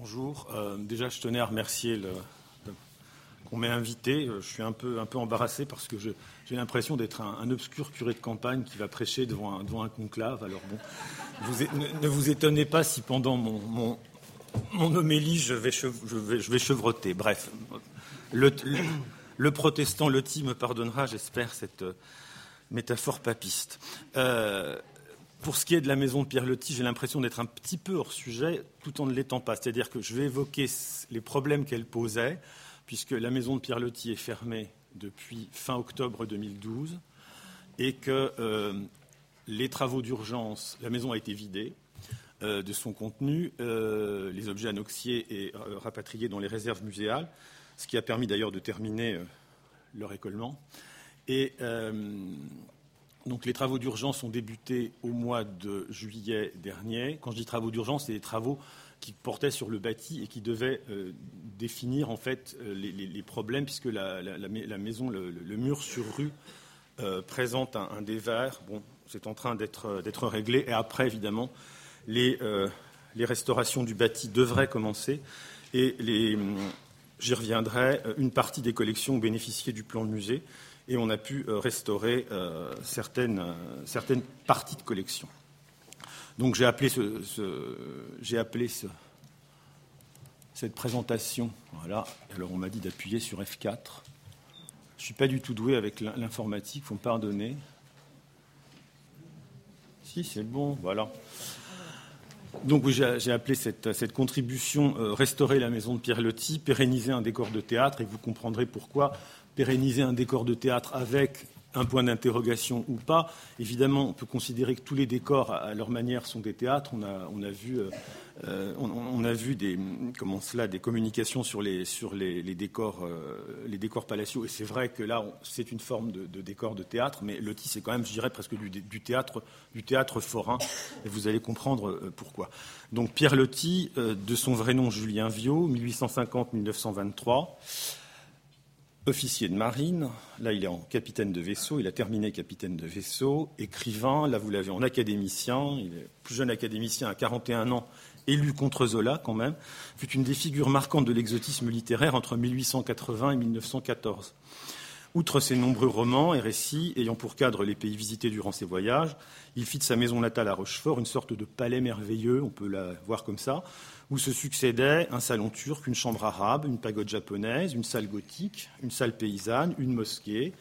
Bonjour. Euh, déjà, je tenais à remercier qu'on m'ait invité. Euh, je suis un peu, un peu embarrassé parce que j'ai l'impression d'être un, obscur curé de campagne qui va prêcher devant un, devant un conclave. Alors bon, ne, vous étonnez pas si pendant mon, mon, homélie, je vais, je, vais, je vais, chevroter. Bref, le, le, protestant Loti me pardonnera, j'espère, cette euh, métaphore papiste. Pour ce qui est de la maison de Pierre Loti, j'ai l'impression d'être un petit peu hors sujet, tout en ne l'étant pas. C'est-à-dire que je vais évoquer les problèmes qu'elle posait, puisque la maison de Pierre Loti est fermée depuis fin octobre 2012 et que euh, les travaux d'urgence, la maison a été vidée euh, de son contenu, euh, les objets annoxiés et rapatriés dans les réserves muséales, ce qui a permis d'ailleurs de terminer leur écolement. Et donc les travaux d'urgence ont débuté au mois de juillet dernier. Quand je dis travaux d'urgence, c'est des travaux qui portaient sur le bâti et qui devaient euh, définir en fait euh, les, problèmes, puisque la, maison, le, mur sur rue euh, présente un, dévers. Bon, c'est en train d'être réglé. Et après, évidemment, les, restaurations du bâti devraient commencer. Et j'y reviendrai, une partie des collections bénéficié du plan de musée et on a pu euh, restaurer euh, certaines, euh, certaines, parties de collection. Donc j'ai appelé, cette présentation, voilà, alors on m'a dit d'appuyer sur F4. Je ne suis pas du tout doué avec l'informatique, il faut me pardonner. Si, c'est bon, voilà. Donc j'ai appelé cette, contribution Restaurer la maison de Pierre Loti, pérenniser un décor de théâtre, et vous comprendrez pourquoi pérenniser un décor de théâtre avec un point d'interrogation ou pas. Évidemment, on peut considérer que tous les décors, à leur manière, sont des théâtres. On a, on a vu, euh, euh, on, a vu des, comment cela, des communications sur les, sur les, décors, euh, les décors palatiaux. Et c'est vrai que là, c'est une forme de, décor de théâtre, mais Loti, c'est quand même, je dirais, presque du, théâtre, du théâtre forain. Et vous allez comprendre pourquoi. Donc Pierre Loti, de son vrai nom Julien Viau, 1850-1923 officier de marine, là il est en capitaine de vaisseau, il a terminé capitaine de vaisseau, écrivain, là vous l'avez en académicien, il est plus jeune académicien à 41 ans, élu contre Zola quand même, fut une des figures marquantes de l'exotisme littéraire entre 1880 et 1914. Outre ses nombreux romans et récits ayant pour cadre les pays visités durant ses voyages, il fit de sa maison natale à Rochefort une sorte de palais merveilleux, on peut la voir comme ça, où se succédaient un salon turc, une chambre arabe, une pagode japonaise, une salle gothique, une salle paysanne, une mosquée,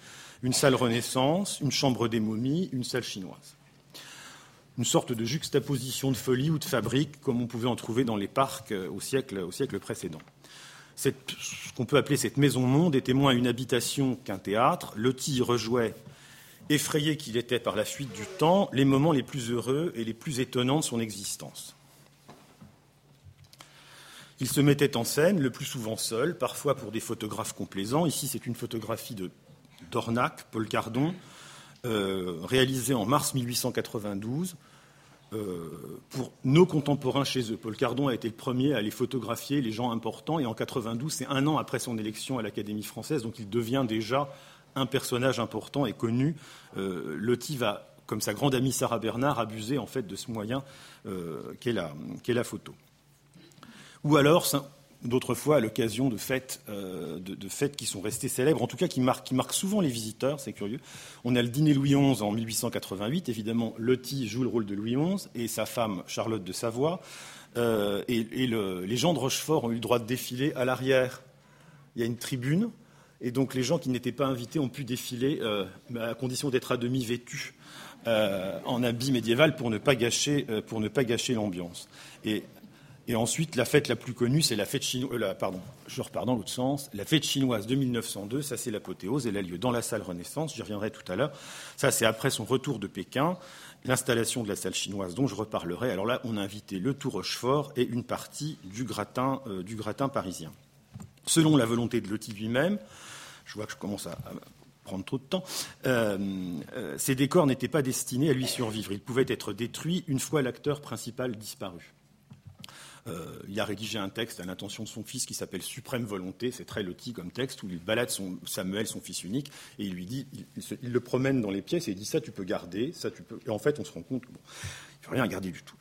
une salle renaissance, une chambre des momies, une salle chinoise. Une sorte de juxtaposition de folie ou de fabrique, comme on pouvait en trouver dans les parcs euh, au siècle, précédent. ce qu'on peut appeler cette maison monde était moins une habitation qu'un théâtre. Loti y rejouait, effrayé qu'il était par la fuite du temps, les moments les plus heureux et les plus étonnants de son existence. Il se mettait en scène, le plus souvent seul, parfois pour des photographes complaisants. Ici, c'est une photographie de Dornac, Paul Cardon, euh, réalisée en mars 1892 euh, pour nos contemporains chez eux. Paul Cardon a été le premier à aller photographier les gens importants, et en 92, c'est un an après son élection à l'Académie française, donc il devient déjà un personnage important et connu. Euh, Loti va, comme sa grande amie Sarah Bernard, abuser en fait de ce moyen qu'est la photo ou alors d'autres fois à l'occasion de fêtes, euh, de, fêtes qui sont restées célèbres, en tout cas qui marquent, souvent les visiteurs, c'est curieux. On a le dîner Louis XI en 1888, évidemment, Loti joue le rôle de Louis XI et sa femme Charlotte de Savoie, euh, et, les gens de Rochefort ont eu le droit de défiler à l'arrière. Il y a une tribune, et donc les gens qui n'étaient pas invités ont pu défiler euh, à condition d'être à demi vêtus. en habit médiéval pour ne pas gâcher, pour gâcher l'ambiance. Et et ensuite, la fête la plus connue, c'est la fête chinoise. Euh, pardon, je repars dans l'autre sens. La fête chinoise de 1902, ça c'est l'apothéose. Elle a lieu dans la salle Renaissance. J'y reviendrai tout à l'heure. Ça, c'est après son retour de Pékin, l'installation de la salle chinoise dont je reparlerai. Alors là, on a invité le Tour Rochefort et une partie du gratin, euh, parisien. Selon la volonté de Loti lui-même, je vois que je commence à, prendre trop de temps, euh, ces décors n'étaient pas destinés à lui survivre. Ils pouvaient être détruits une fois l'acteur principal disparu. Euh, il a rédigé un texte à l'intention de son fils qui s'appelle Suprême Volonté. C'est très loti comme texte où il balade son, Samuel, son fils unique, et il lui dit, il, le promène dans les pièces et il dit ça tu peux garder, ça tu peux. Et en fait, on se rend compte qu'il ne faut rien garder du tout.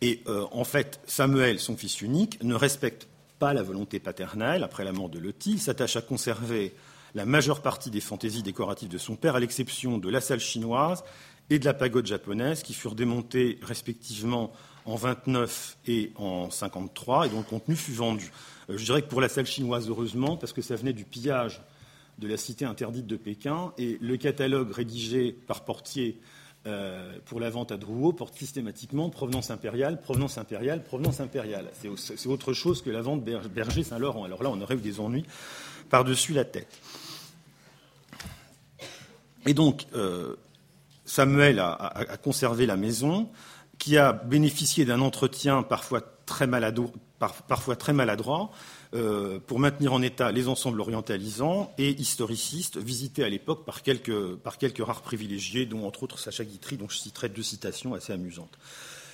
Et en fait, Samuel, son fils unique, ne respecte pas la volonté paternelle après la mort de Lottie. Il s'attache à conserver la majeure partie des fantaisies décoratives de son père, à l'exception de la salle chinoise et de la pagode japonaise, qui furent démontées respectivement en 29 et en 53, et dont le contenu fut vendu. Euh, je dirais que pour la salle chinoise, heureusement, parce que ça venait du pillage de la cité interdite de Pékin, et le catalogue rédigé par Portier euh, pour la vente à Drouot porte systématiquement provenance impériale, provenance impériale, provenance impériale. C'est autre chose que la vente Berger-Saint-Laurent. Alors là, on aurait eu des ennuis par-dessus la tête. Et donc, euh, Samuel a, conservé la maison, qui a bénéficié d'un entretien parfois très maladroit, euh, pour maintenir en état les ensembles orientalisants et historicistes visités à l'époque par quelques, par quelques rares privilégiés, dont entre autres Sacha Guitry, dont je citerai deux citations assez amusantes.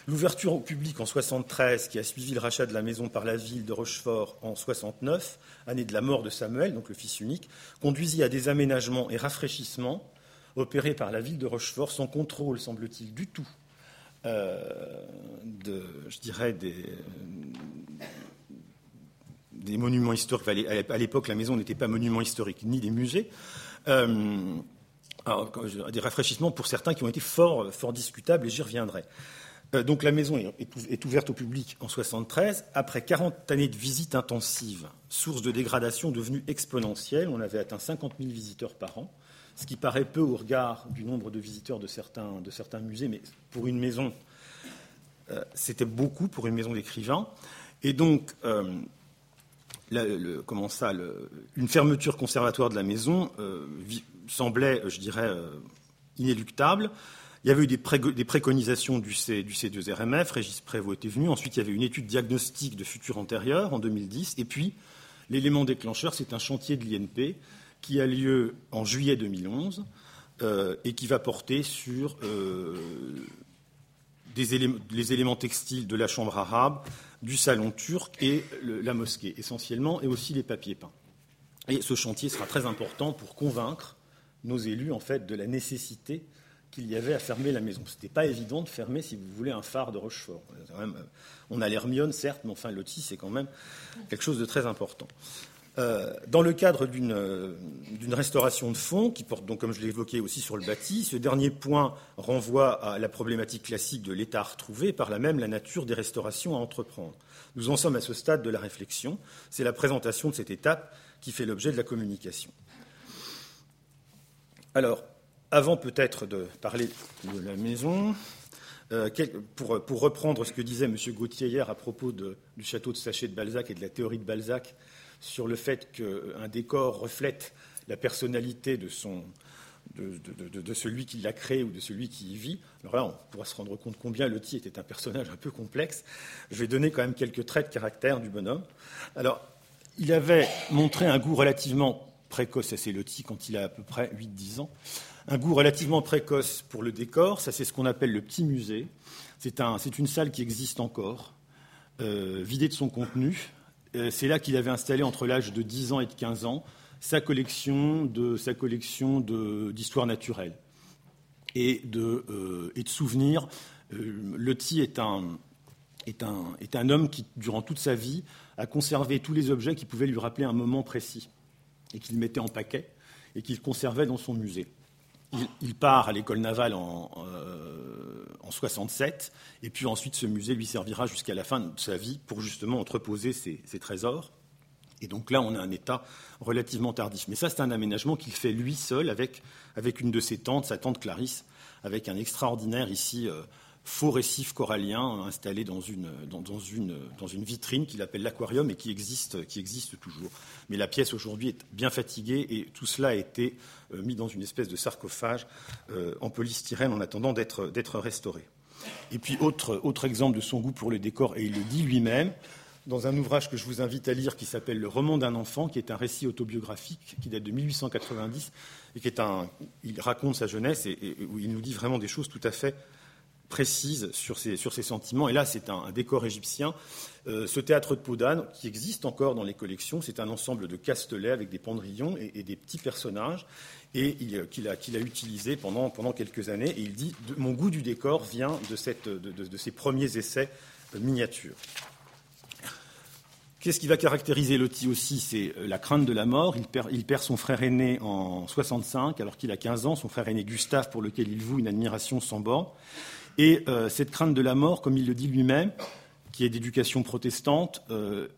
L'ouverture au public en 73, qui a suivi le rachat de la maison par la ville de Rochefort en 69, année de la mort de Samuel, donc le fils unique, conduisit à des aménagements et rafraîchissements opérés par la ville de Rochefort sans contrôle, semble-t-il, du tout euh, je dirais, des, monuments historiques. À l'époque, la maison n'était pas monument historique, ni des musées. Euh, des rafraîchissements pour certains qui ont été fort, fort discutables, et j'y reviendrai. Euh, donc la maison est, ouverte au public en 73. Après 40 années de visites intensives, source de dégradation devenue exponentielle, on avait atteint 50 000 visiteurs par an ce qui paraît peu au regard du nombre de visiteurs de certains, de certains musées, mais pour une maison, euh, c'était beaucoup pour une maison d'écrivains. Et donc, euh, comment ça, une fermeture conservatoire de la maison euh, semblait, je dirais, inéluctable. Il y avait eu des, préconisations du, C, du C2RMF, Régis Prévost était venu. Ensuite, il y avait une étude diagnostique de futur antérieur en 2010. Et puis, l'élément déclencheur, c'est un chantier de l'INP qui a lieu en juillet 2011 euh, et qui va porter sur euh, les éléments textiles de la chambre arabe, du salon turc et la mosquée essentiellement, et aussi les papiers peints. Et ce chantier sera très important pour convaincre nos élus en fait de la nécessité qu'il y avait à fermer la maison. Ce n'était pas évident de fermer, si vous voulez, un phare de Rochefort. on a l'Hermione, certes, mais enfin, l'Otis, c'est quand même quelque chose de très important. Euh, dans le cadre euh, d'une restauration de fonds, qui porte donc, comme je l'ai évoqué, aussi sur le bâti, ce dernier point renvoie à la problématique classique de l'état retrouvé et par là même la nature des restaurations à entreprendre. Nous en sommes à ce stade de la réflexion. C'est la présentation de cette étape qui fait l'objet de la communication. Alors, avant peut-être de parler de la maison, euh, pour, pour, reprendre ce que disait M. Gauthier hier à propos du château de Sachet de Balzac et de la théorie de Balzac, sur le fait qu'un décor reflète la personnalité de, son, de, celui qui l'a créé ou de celui qui y vit. Alors là, on pourra se rendre compte combien Loti était un personnage un peu complexe. Je vais donner quand même quelques traits de caractère du bonhomme. Alors, il avait montré un goût relativement précoce, c'est Loti quand il a à peu près 8-10 ans, un goût relativement précoce pour le décor. Ça, c'est ce qu'on appelle le petit musée. C'est un, une salle qui existe encore, euh, vidée de son contenu, euh, c'est là qu'il avait installé entre l'âge de 10 ans et de 15 ans sa collection de sa collection d'histoire naturelle et de, euh, et de souvenirs. Euh, est un, est, un, est un homme qui, durant toute sa vie, a conservé tous les objets qui pouvaient lui rappeler un moment précis et qu'il mettait en paquet et qu'il conservait dans son musée. Il, part à l'école navale en, 67, et puis ensuite ce musée lui servira jusqu'à la fin de sa vie pour justement entreposer ses, trésors. Et donc là, on a un état relativement tardif. Mais ça, c'est un aménagement qu'il fait lui seul avec, une de ses tantes, sa tante Clarisse, avec un extraordinaire ici euh, faux récif corallien installé dans une, vitrine qu'il appelle l'aquarium et qui existe, toujours. Mais la pièce aujourd'hui est bien fatiguée et tout cela a été euh, mis dans une espèce de sarcophage euh, en polystyrène en attendant d'être restauré. Et puis, autre, exemple de son goût pour le décor, et il le dit lui-même, dans un ouvrage que je vous invite à lire qui s'appelle Le roman d'un enfant, qui est un récit autobiographique qui date de 1890 et qui est un. Il raconte sa jeunesse et où il nous dit vraiment des choses tout à fait précise sur ses, sur ses sentiments. Et là, c'est un, décor égyptien. Euh, ce théâtre de peau d'âne, qui existe encore dans les collections, c'est un ensemble de castelets avec des pendrillons et, des petits personnages, et qu'il a, qu'il a, utilisé pendant, pendant quelques années. Et il dit Mon goût du décor vient de, cette, de, de, premiers essais miniature. Qu'est-ce qui va caractériser Loti aussi? C'est la crainte de la mort. Il perd, il perd, son frère aîné en 65, alors qu'il a 15 ans, son frère aîné Gustave, pour lequel il voue une admiration sans borne. Et euh, cette crainte de la mort, comme il le dit lui-même, qui est d'éducation protestante, euh,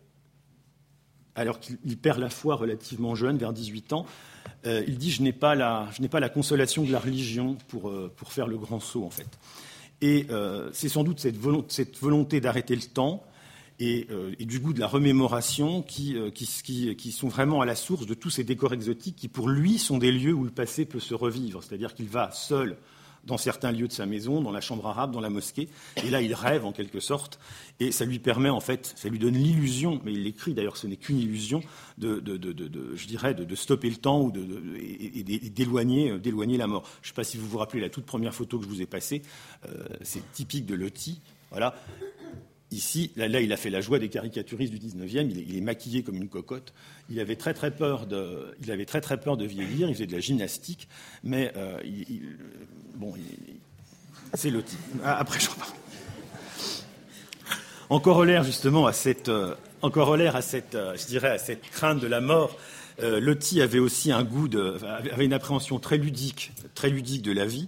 alors qu'il perd la foi relativement jeune, vers 18 ans, euh, il dit Je n'ai pas, la, pas la consolation de la religion pour, pour faire le grand saut, en fait. Et c'est sans doute cette volonté, d'arrêter le temps et, du goût de la remémoration euh, qui, sont vraiment à la source de tous ces décors exotiques qui, pour lui, sont des lieux où le passé peut se revivre. C'est-à-dire qu'il va seul dans certains lieux de sa maison, dans la chambre arabe, dans la mosquée, et là il rêve en quelque sorte, et ça lui permet en fait, ça lui donne l'illusion, mais il l'écrit d'ailleurs, ce n'est qu'une illusion, de, je dirais, de, stopper le temps ou et, d'éloigner, d'éloigner la mort. Je ne sais pas si vous vous rappelez la toute première photo que je vous ai passée, euh, c'est typique de Loti, voilà. Ici, là, il a fait la joie des caricaturistes du 19e, il est, maquillé comme une cocotte. Il avait très très peur de, il avait très très peur de vieillir, il faisait de la gymnastique, mais euh, bon, c'est le type. Ah, après, j'en parle. En corollaire justement à cette, euh, en à cette, euh, je dirais à cette crainte de la mort, Loti avait aussi un goût de, avait une appréhension très ludique, très ludique de la vie,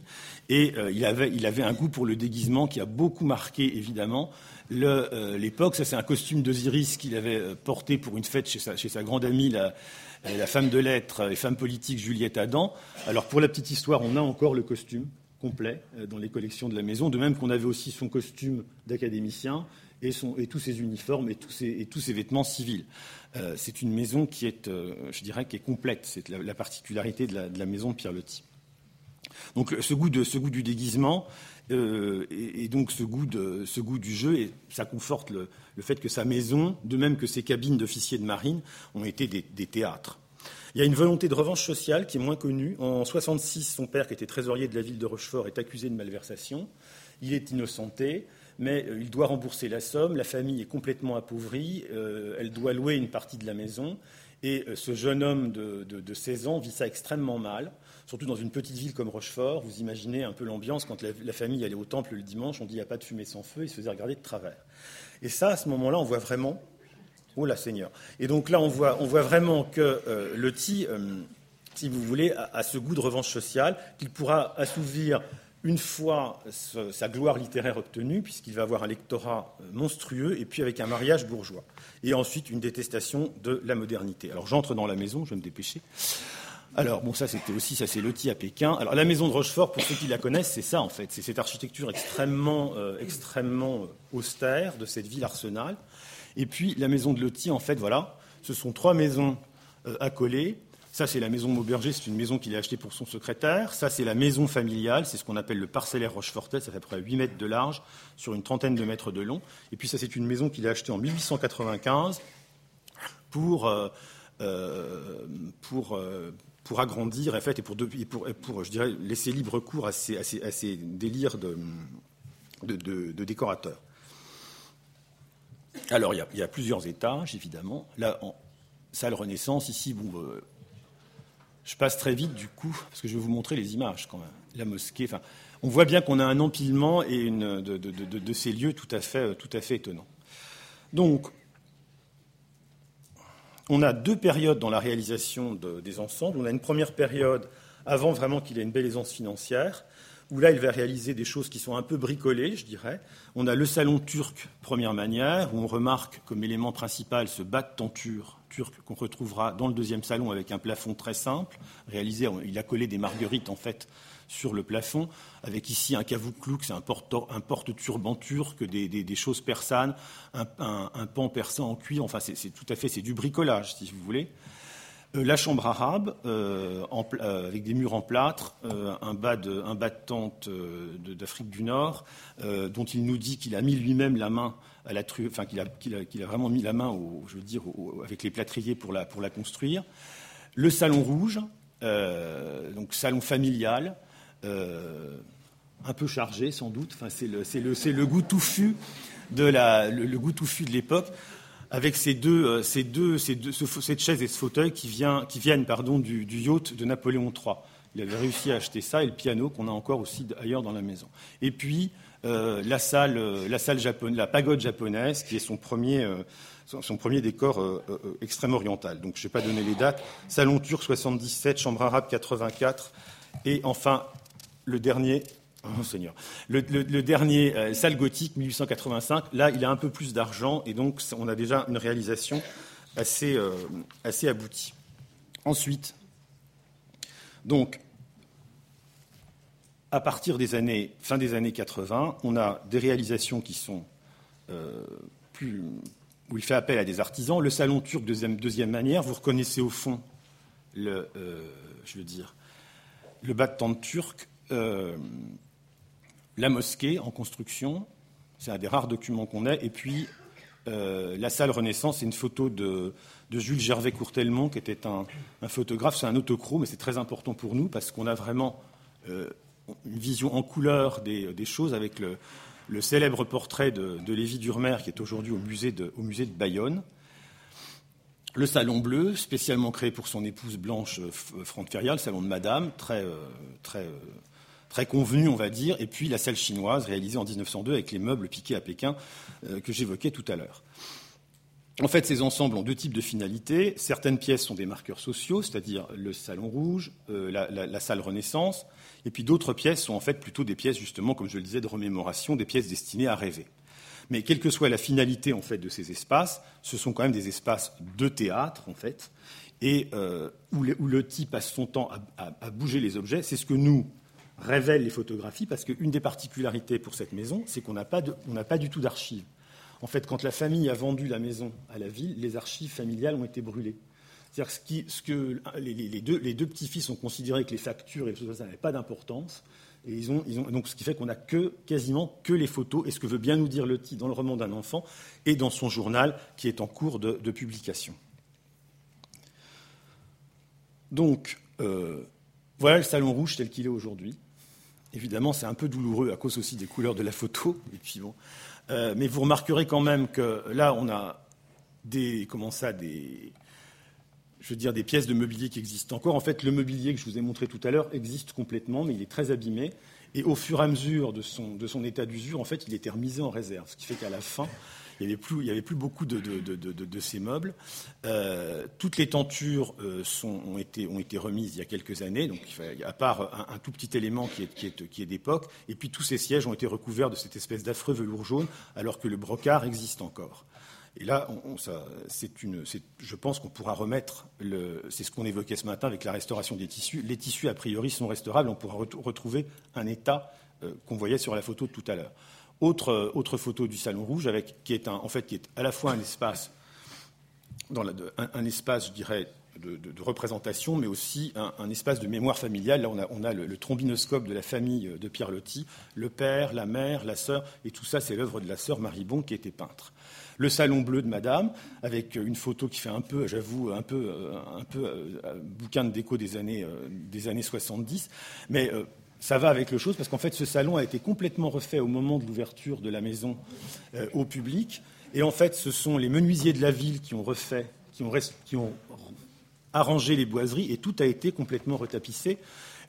et il avait, il avait un goût pour le déguisement qui a beaucoup marqué évidemment euh, l'époque. Ça, c'est un costume d'Osiris qu'il avait euh, porté pour une fête chez sa, grande amie, la, femme de lettres et femme politique Juliette Adam. Alors, pour la petite histoire, on a encore le costume complet euh, dans les collections de la maison, de même qu'on avait aussi son costume d'académicien et, tous ses uniformes et tous ses, vêtements civils. c'est une maison qui est, je dirais, qui est complète. C'est la, particularité de la, maison de Pierre Loti. Donc ce goût, de, ce du déguisement, euh, et, donc ce goût, du jeu, et ça conforte le, fait que sa maison, de même que ses cabines d'officiers de marine, ont été des, théâtres. Il y a une volonté de revanche sociale qui est moins connue. En 66, son père, qui était trésorier de la ville de Rochefort, est accusé de malversation. Il est innocenté, mais euh, il doit rembourser la somme. La famille est complètement appauvrie. Euh, elle doit louer une partie de la maison. Et ce jeune homme de, de 16 ans vit ça extrêmement mal surtout dans une petite ville comme Rochefort, vous imaginez un peu l'ambiance quand la, famille allait au temple le dimanche, on dit il n'y a pas de fumée sans feu, il se faisait regarder de travers. Et ça, à ce moment-là, on voit vraiment. Oh la Seigneur. Et donc là, on voit, on voit vraiment que euh, le Ti, euh, si vous voulez, a, ce goût de revanche sociale qu'il pourra assouvir une fois sa gloire littéraire obtenue, puisqu'il va avoir un lectorat euh, monstrueux, et puis avec un mariage bourgeois. Et ensuite une détestation de la modernité. Alors j'entre dans la maison, je vais me dépêcher. Alors, bon, ça, c'était aussi, ça, c'est Loti à Pékin. Alors, la maison de Rochefort, pour ceux qui la connaissent, c'est ça, en fait. C'est cette architecture extrêmement, euh, extrêmement euh, austère de cette ville arsenal. Et puis, la maison de Loti, en fait, voilà, ce sont trois maisons euh, accolées. Ça, c'est la maison Mauberger, c'est une maison qu'il a achetée pour son secrétaire. Ça, c'est la maison familiale, c'est ce qu'on appelle le parcellaire Rochefortais, ça fait à peu près 8 mètres de large sur une trentaine de mètres de long. Et puis, ça, c'est une maison qu'il a achetée en 1895 pour, pour, pour agrandir en fait, et pour, je dirais, laisser libre cours à ces, délires de, décorateurs. Alors, il y, a, plusieurs étages, évidemment. Là, en salle Renaissance, ici, bon, euh, je passe très vite, du coup, parce que je vais vous montrer les images, quand même. La mosquée, enfin, on voit bien qu'on a un empilement et de, ces lieux tout à fait, tout à fait. Donc, on a deux périodes dans la réalisation des ensembles. On a une première période avant vraiment qu'il ait une belle aisance financière, où là, il va réaliser des choses qui sont un peu bricolées, je dirais. On a le salon turc, première manière, où on remarque comme élément principal ce bas de tenture turc qu'on retrouvera dans le deuxième salon avec un plafond très simple, réalisé, il a collé des marguerites, en fait, sur le plafond, avec ici un kavuklouk, c'est un porte-turban turc, des, choses persanes, un, pan persan en cuir, enfin c'est tout à fait, c'est du bricolage si vous voulez. Euh, la chambre arabe, euh, euh, avec des murs en plâtre, un, bas de, tente d'Afrique du Nord, dont il nous dit qu'il a mis lui-même la main enfin qu'il a, vraiment mis la main, je veux dire, avec les plâtriers pour la construire. Le salon rouge, donc salon familial, euh, un peu chargé sans doute. Enfin, c'est le, goût touffu de l'époque, avec ces deux, euh, ces cette chaise et ce fauteuil qui, viennent du, yacht de Napoléon III. Il avait réussi à acheter ça et le piano qu'on a encore aussi ailleurs dans la maison. Et puis la salle, la japonaise, la pagode japonaise, qui est son premier, décor extrême oriental. Donc je ne vais pas donner les dates. Salon turc 77, chambre arabe 84, et enfin le dernier, Oh. Le, dernier, euh, salle gothique, 1885, là, il a un peu plus d'argent et donc on a déjà une réalisation assez, euh, assez aboutie. Ensuite, donc, à partir des années, fin des années 80, on a des réalisations qui sont euh, plus, où il fait appel à des artisans. Le salon turc, deuxième, deuxième manière, vous reconnaissez au fond le, je veux dire, le bas de turc la mosquée en construction, c'est un des rares documents qu'on ait, et puis euh, la salle Renaissance, c'est une photo de, Jules Gervais Courtelmont, qui était un, photographe, c'est un autochrome, mais c'est très important pour nous parce qu'on a vraiment euh, une vision en couleur des, choses avec le, célèbre portrait de, Lévi Durmer, qui est aujourd'hui au, musée de, Bayonne. Le salon bleu, spécialement créé pour son épouse blanche euh, Franck Ferrial, le salon de Madame, très, très très convenu, on va dire, et puis la salle chinoise réalisée en 1902 avec les meubles piqués à Pékin euh, que j'évoquais tout à l'heure. En fait, ces ensembles ont deux types de finalités. Certaines pièces sont des marqueurs sociaux, c'est-à-dire le salon rouge, euh, la, salle Renaissance, et puis d'autres pièces sont en fait plutôt des pièces, justement, comme je le disais, de remémoration, des pièces destinées à rêver. Mais quelle que soit la finalité en fait de ces espaces, ce sont quand même des espaces de théâtre en fait, et euh, où, le, type passe son temps à bouger les objets. C'est ce que nous, révèle les photographies, parce qu'une des particularités pour cette maison, c'est qu'on n'a pas, du tout d'archives. En fait, quand la famille a vendu la maison à la ville, les archives familiales ont été brûlées. C'est-à-dire ce, ce que les, deux, petits-fils ont considéré que les factures et tout ça n'avaient pas d'importance. Et ils ont, donc ce qui fait qu'on n'a quasiment que les photos, et ce que veut bien nous dire le titre dans le roman d'un enfant, et dans son journal qui est en cours de, publication. Donc, euh, voilà le Salon Rouge tel qu'il est aujourd'hui. Évidemment, c'est un peu douloureux à cause aussi des couleurs de la photo. Euh, mais vous remarquerez quand même que là, on a des, comment ça, des, je veux dire, des pièces de mobilier qui existent encore. En fait, le mobilier que je vous ai montré tout à l'heure existe complètement, mais il est très abîmé. Et au fur et à mesure de son, de son état d'usure, en fait, il était remisé en réserve. Ce qui fait qu'à la fin, il n'y avait, plus, avait beaucoup de, ces meubles. Euh, toutes les tentures euh, ont, été, remises il y a quelques années, donc à part un, tout petit élément qui est, d'époque. Et puis tous ces sièges ont été recouverts de cette espèce d'affreux velours jaune, alors que le brocart existe encore. Et là, une, je pense qu'on pourra remettre, c'est ce qu'on évoquait ce matin avec la restauration des tissus. Les tissus, a priori, sont restaurables. On pourra retrouver un état euh, qu'on voyait sur la photo tout à l'heure. Autre, autre photo du Salon Rouge, avec, qui, est un, en fait, qui est à la fois un espace, dans un, espace, je dirais, de, représentation, mais aussi un, espace de mémoire familiale. Là, on a, on a le, trombinoscope de la famille de Pierre Loti, le père, la mère, la sœur, et tout ça, c'est l'œuvre de la sœur Marie Bon, qui était peintre. Le salon bleu de Madame, avec une photo qui fait un peu, j'avoue, un peu, un peu euh, bouquin de déco des années, euh, des années 70, mais euh, ça va avec le chose parce qu'en fait, ce salon a été complètement refait au moment de l'ouverture de la maison euh, au public. Et en fait, ce sont les menuisiers de la ville qui ont refait, qui ont, qui ont arrangé les boiseries et tout a été complètement retapissé.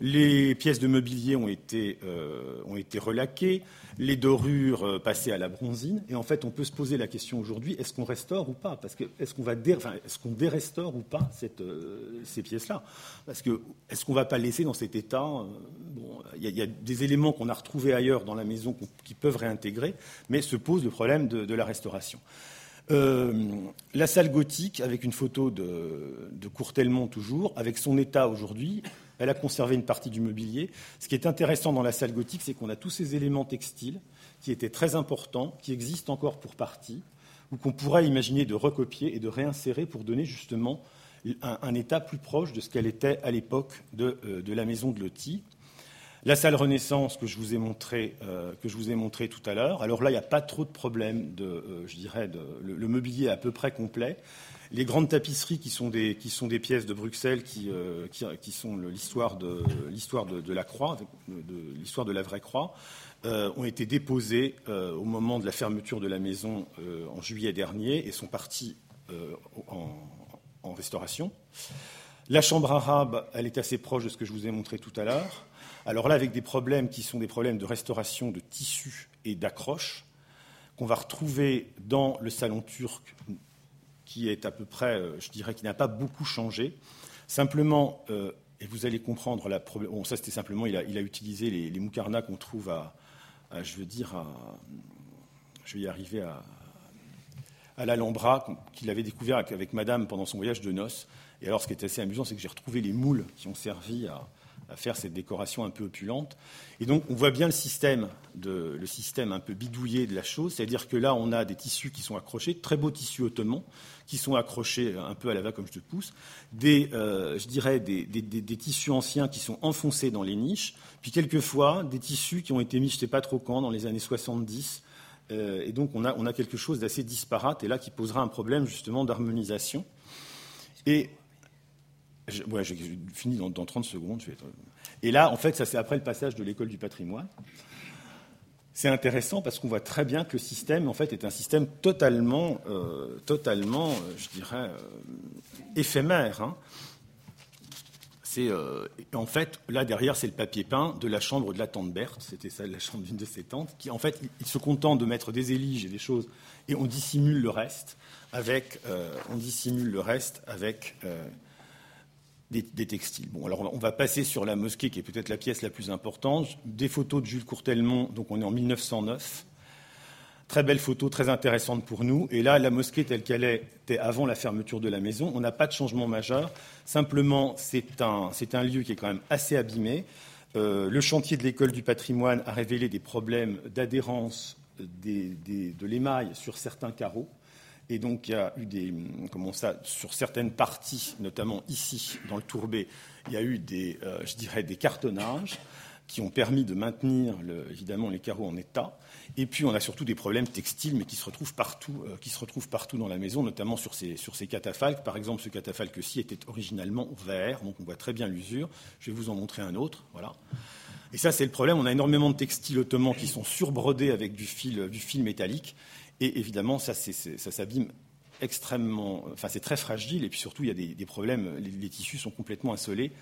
Les pièces de mobilier ont été, euh, relaquées, les dorures euh, passées à la bronzine. Et en fait, on peut se poser la question aujourd'hui est-ce qu'on restaure ou pas? Parce que est-ce qu'on va dérestaure ou pas euh, ces pièces-là? Parce que est-ce qu'on va pas laisser dans cet état il y, a des éléments qu'on a retrouvés ailleurs dans la maison qui peuvent réintégrer, mais se pose le problème de, la restauration. la salle gothique, avec une photo de, de Courtelmont toujours, avec son état aujourd'hui, elle a conservé une partie du mobilier. Ce qui est intéressant dans la salle gothique, c'est qu'on a tous ces éléments textiles qui étaient très importants, qui existent encore pour partie, ou qu'on pourrait imaginer de recopier et de réinsérer pour donner justement un, état plus proche de ce qu'elle était à l'époque de, euh, la maison de Loti. La salle Renaissance que je vous ai montré, euh, montré tout à l'heure. Alors là, il n'y a pas trop de problème. De, euh, je dirais, le, mobilier est à peu près complet les grandes tapisseries qui sont des, pièces de Bruxelles qui, euh, sont l'histoire de, la croix, l'histoire de la vraie croix, euh, ont été déposées euh, au moment de la fermeture de la maison en juillet dernier et sont parties en, en, restauration. La chambre arabe, elle est assez proche de ce que je vous ai montré tout à l'heure. Alors là, avec des problèmes qui sont des problèmes de restauration de tissus et d'accroche qu'on va retrouver dans le salon turc, qui est à peu près, euh, je dirais, qui n'a pas beaucoup changé. Simplement, euh, et vous allez comprendre, la bon, ça c'était simplement, il a, utilisé les, les moukarnas qu'on trouve à, je veux dire, je vais y arriver à, à l'Alhambra, qu'il avait découvert avec, madame pendant son voyage de noces. Et alors, ce qui est assez amusant, c'est que j'ai retrouvé les moules qui ont servi à, faire cette décoration un peu opulente. Et donc, on voit bien le système, le système un peu bidouillé de la chose, c'est-à-dire que là, on a des tissus qui sont accrochés, très beaux tissus ottomans, qui sont accrochés un peu à la va comme je te pousse, des, euh, je dirais, des, tissus anciens qui sont enfoncés dans les niches, puis quelquefois des tissus qui ont été mis, je ne sais pas trop quand, dans les années 70, euh, et donc on a, quelque chose d'assez disparate et là qui posera un problème justement d'harmonisation. Et je, j'ai fini dans, 30 secondes. Et là, en fait, ça c'est après le passage de l'école du patrimoine. C'est intéressant parce qu'on voit très bien que le système, en fait, est un système totalement, euh, totalement, euh, je dirais, éphémère. Hein. Euh, en fait, là derrière, c'est le papier peint de la chambre de la tante Berthe, c'était ça, la chambre d'une de ses tantes, qui en fait, il, se contente de mettre des éliges et des choses, et on dissimule le reste avec, euh, on dissimule le reste avec euh, des, textiles. Bon, alors on va passer sur la mosquée, qui est peut-être la pièce la plus importante. Des photos de Jules Courtelmont, donc on est en 1909. Très belle photo, très intéressante pour nous. Et là, la mosquée telle qu'elle était avant la fermeture de la maison, on n'a pas de changement majeur. Simplement, c'est un, lieu qui est quand même assez abîmé. Euh, le chantier de l'école du patrimoine a révélé des problèmes d'adhérence de l'émail sur certains carreaux. Et donc, il y a eu des. Comment ça Sur certaines parties, notamment ici, dans le tourbé, il y a eu des, euh, je dirais, des cartonnages qui ont permis de maintenir, évidemment, les carreaux en état. Et puis, on a surtout des problèmes textiles, mais qui se retrouvent partout, euh, qui se retrouvent partout dans la maison, notamment sur ces, sur ces catafalques. Par exemple, ce catafalque-ci était originalement vert, donc on voit très bien l'usure. Je vais vous en montrer un autre. Voilà. Et ça, c'est le problème. On a énormément de textiles ottomans qui sont surbrodés avec du fil, du fil métallique. Et évidemment, ça, s'abîme extrêmement. Enfin, c'est très fragile. Et puis surtout, il y a des, problèmes. Les, tissus sont complètement assolés.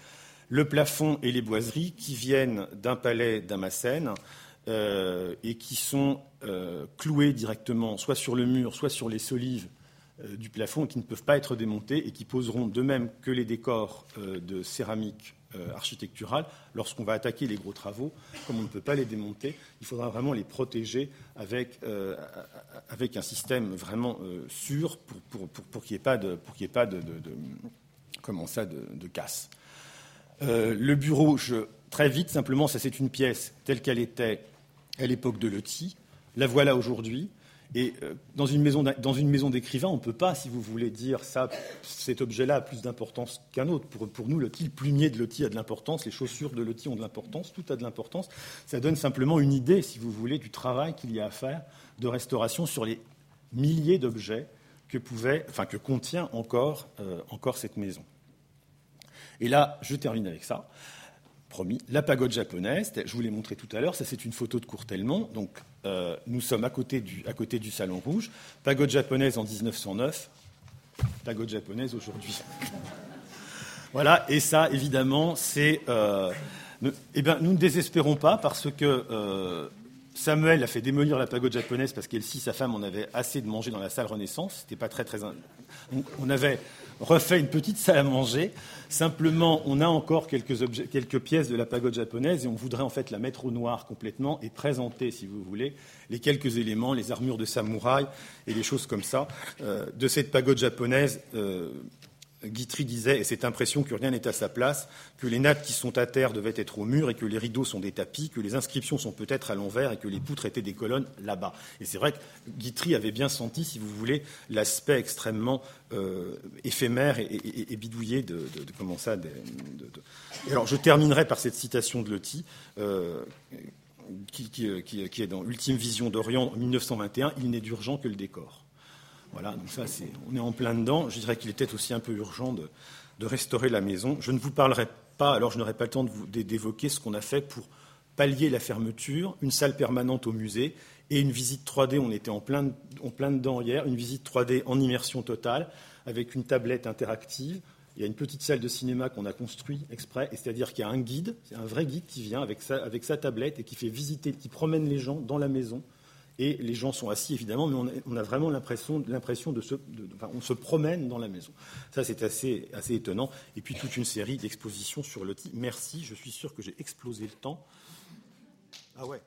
Le plafond et les boiseries qui viennent d'un palais d'Amassène euh, et qui sont euh, cloués directement soit sur le mur, soit sur les solives euh, du plafond, qui ne peuvent pas être démontés et qui poseront de même que les décors de céramique architecturale lorsqu'on va attaquer les gros travaux. Comme on ne peut pas les démonter, il faudra vraiment les protéger avec, avec un système vraiment sûr pour, qu'il n'y ait pas de, casse. le bureau, très vite, simplement, ça c'est une pièce telle qu'elle était à l'époque de Loti. La voilà aujourd'hui. Et euh, dans une maison, maison d'écrivain, on ne peut pas, si vous voulez, dire ça, cet objet-là a plus d'importance qu'un autre. Pour, pour, nous, le plumier de Loti a de l'importance, les chaussures de Loti ont de l'importance, tout a de l'importance. Ça donne simplement une idée, si vous voulez, du travail qu'il y a à faire de restauration sur les milliers d'objets que, enfin, que contient encore, euh, encore cette maison. Et là, je termine avec ça promis, la pagode japonaise. Je vous l'ai montré tout à l'heure. Ça, c'est une photo de Courtelmont. Donc, euh, nous sommes à côté, du, à côté du Salon Rouge. Pagode japonaise en 1909. Pagode japonaise aujourd'hui. voilà. Et ça, évidemment, c'est. Euh, eh bien, nous ne désespérons pas parce que. Euh, Samuel a fait démolir la pagode japonaise parce qu'elle-ci, sa femme, en avait assez de manger dans la salle Renaissance. C'était pas très très. On avait refait une petite salle à manger. Simplement, on a encore quelques, pièces de la pagode japonaise et on voudrait en fait la mettre au noir complètement et présenter, si vous voulez, les quelques éléments, les armures de samouraï et les choses comme ça euh, de cette pagode japonaise euh, Guitry disait, et cette impression que rien n'est à sa place, que les nattes qui sont à terre devaient être au mur et que les rideaux sont des tapis, que les inscriptions sont peut-être à l'envers et que les poutres étaient des colonnes là-bas. Et c'est vrai que Guitry avait bien senti, si vous voulez, l'aspect extrêmement euh, éphémère et, bidouillé de, comment ça. alors je terminerai par cette citation de Loti. Euh, qui, qui, est dans Ultime Vision d'Orient 1921, il n'est d'urgent que le décor. Voilà, donc ça, c'est, on est en plein dedans. Je dirais qu'il était aussi un peu urgent de, restaurer la maison. Je ne vous parlerai pas, alors je n'aurai pas le temps d'évoquer ce qu'on a fait pour pallier la fermeture, une salle permanente au musée et une visite 3D. On était en plein, en plein dedans hier, une visite 3D en immersion totale avec une tablette interactive. Il y a une petite salle de cinéma qu'on a construite exprès, c'est-à-dire qu'il y a un guide, un vrai guide qui vient avec avec sa tablette et qui fait visiter, qui promène les gens dans la maison Et les gens sont assis, évidemment, mais on a, vraiment l'impression, de se, on se promène dans la maison. Ça, c'est assez, assez étonnant. Et puis toute une série d'expositions sur le Merci. Je suis sûr que j'ai explosé le temps. Ah ouais.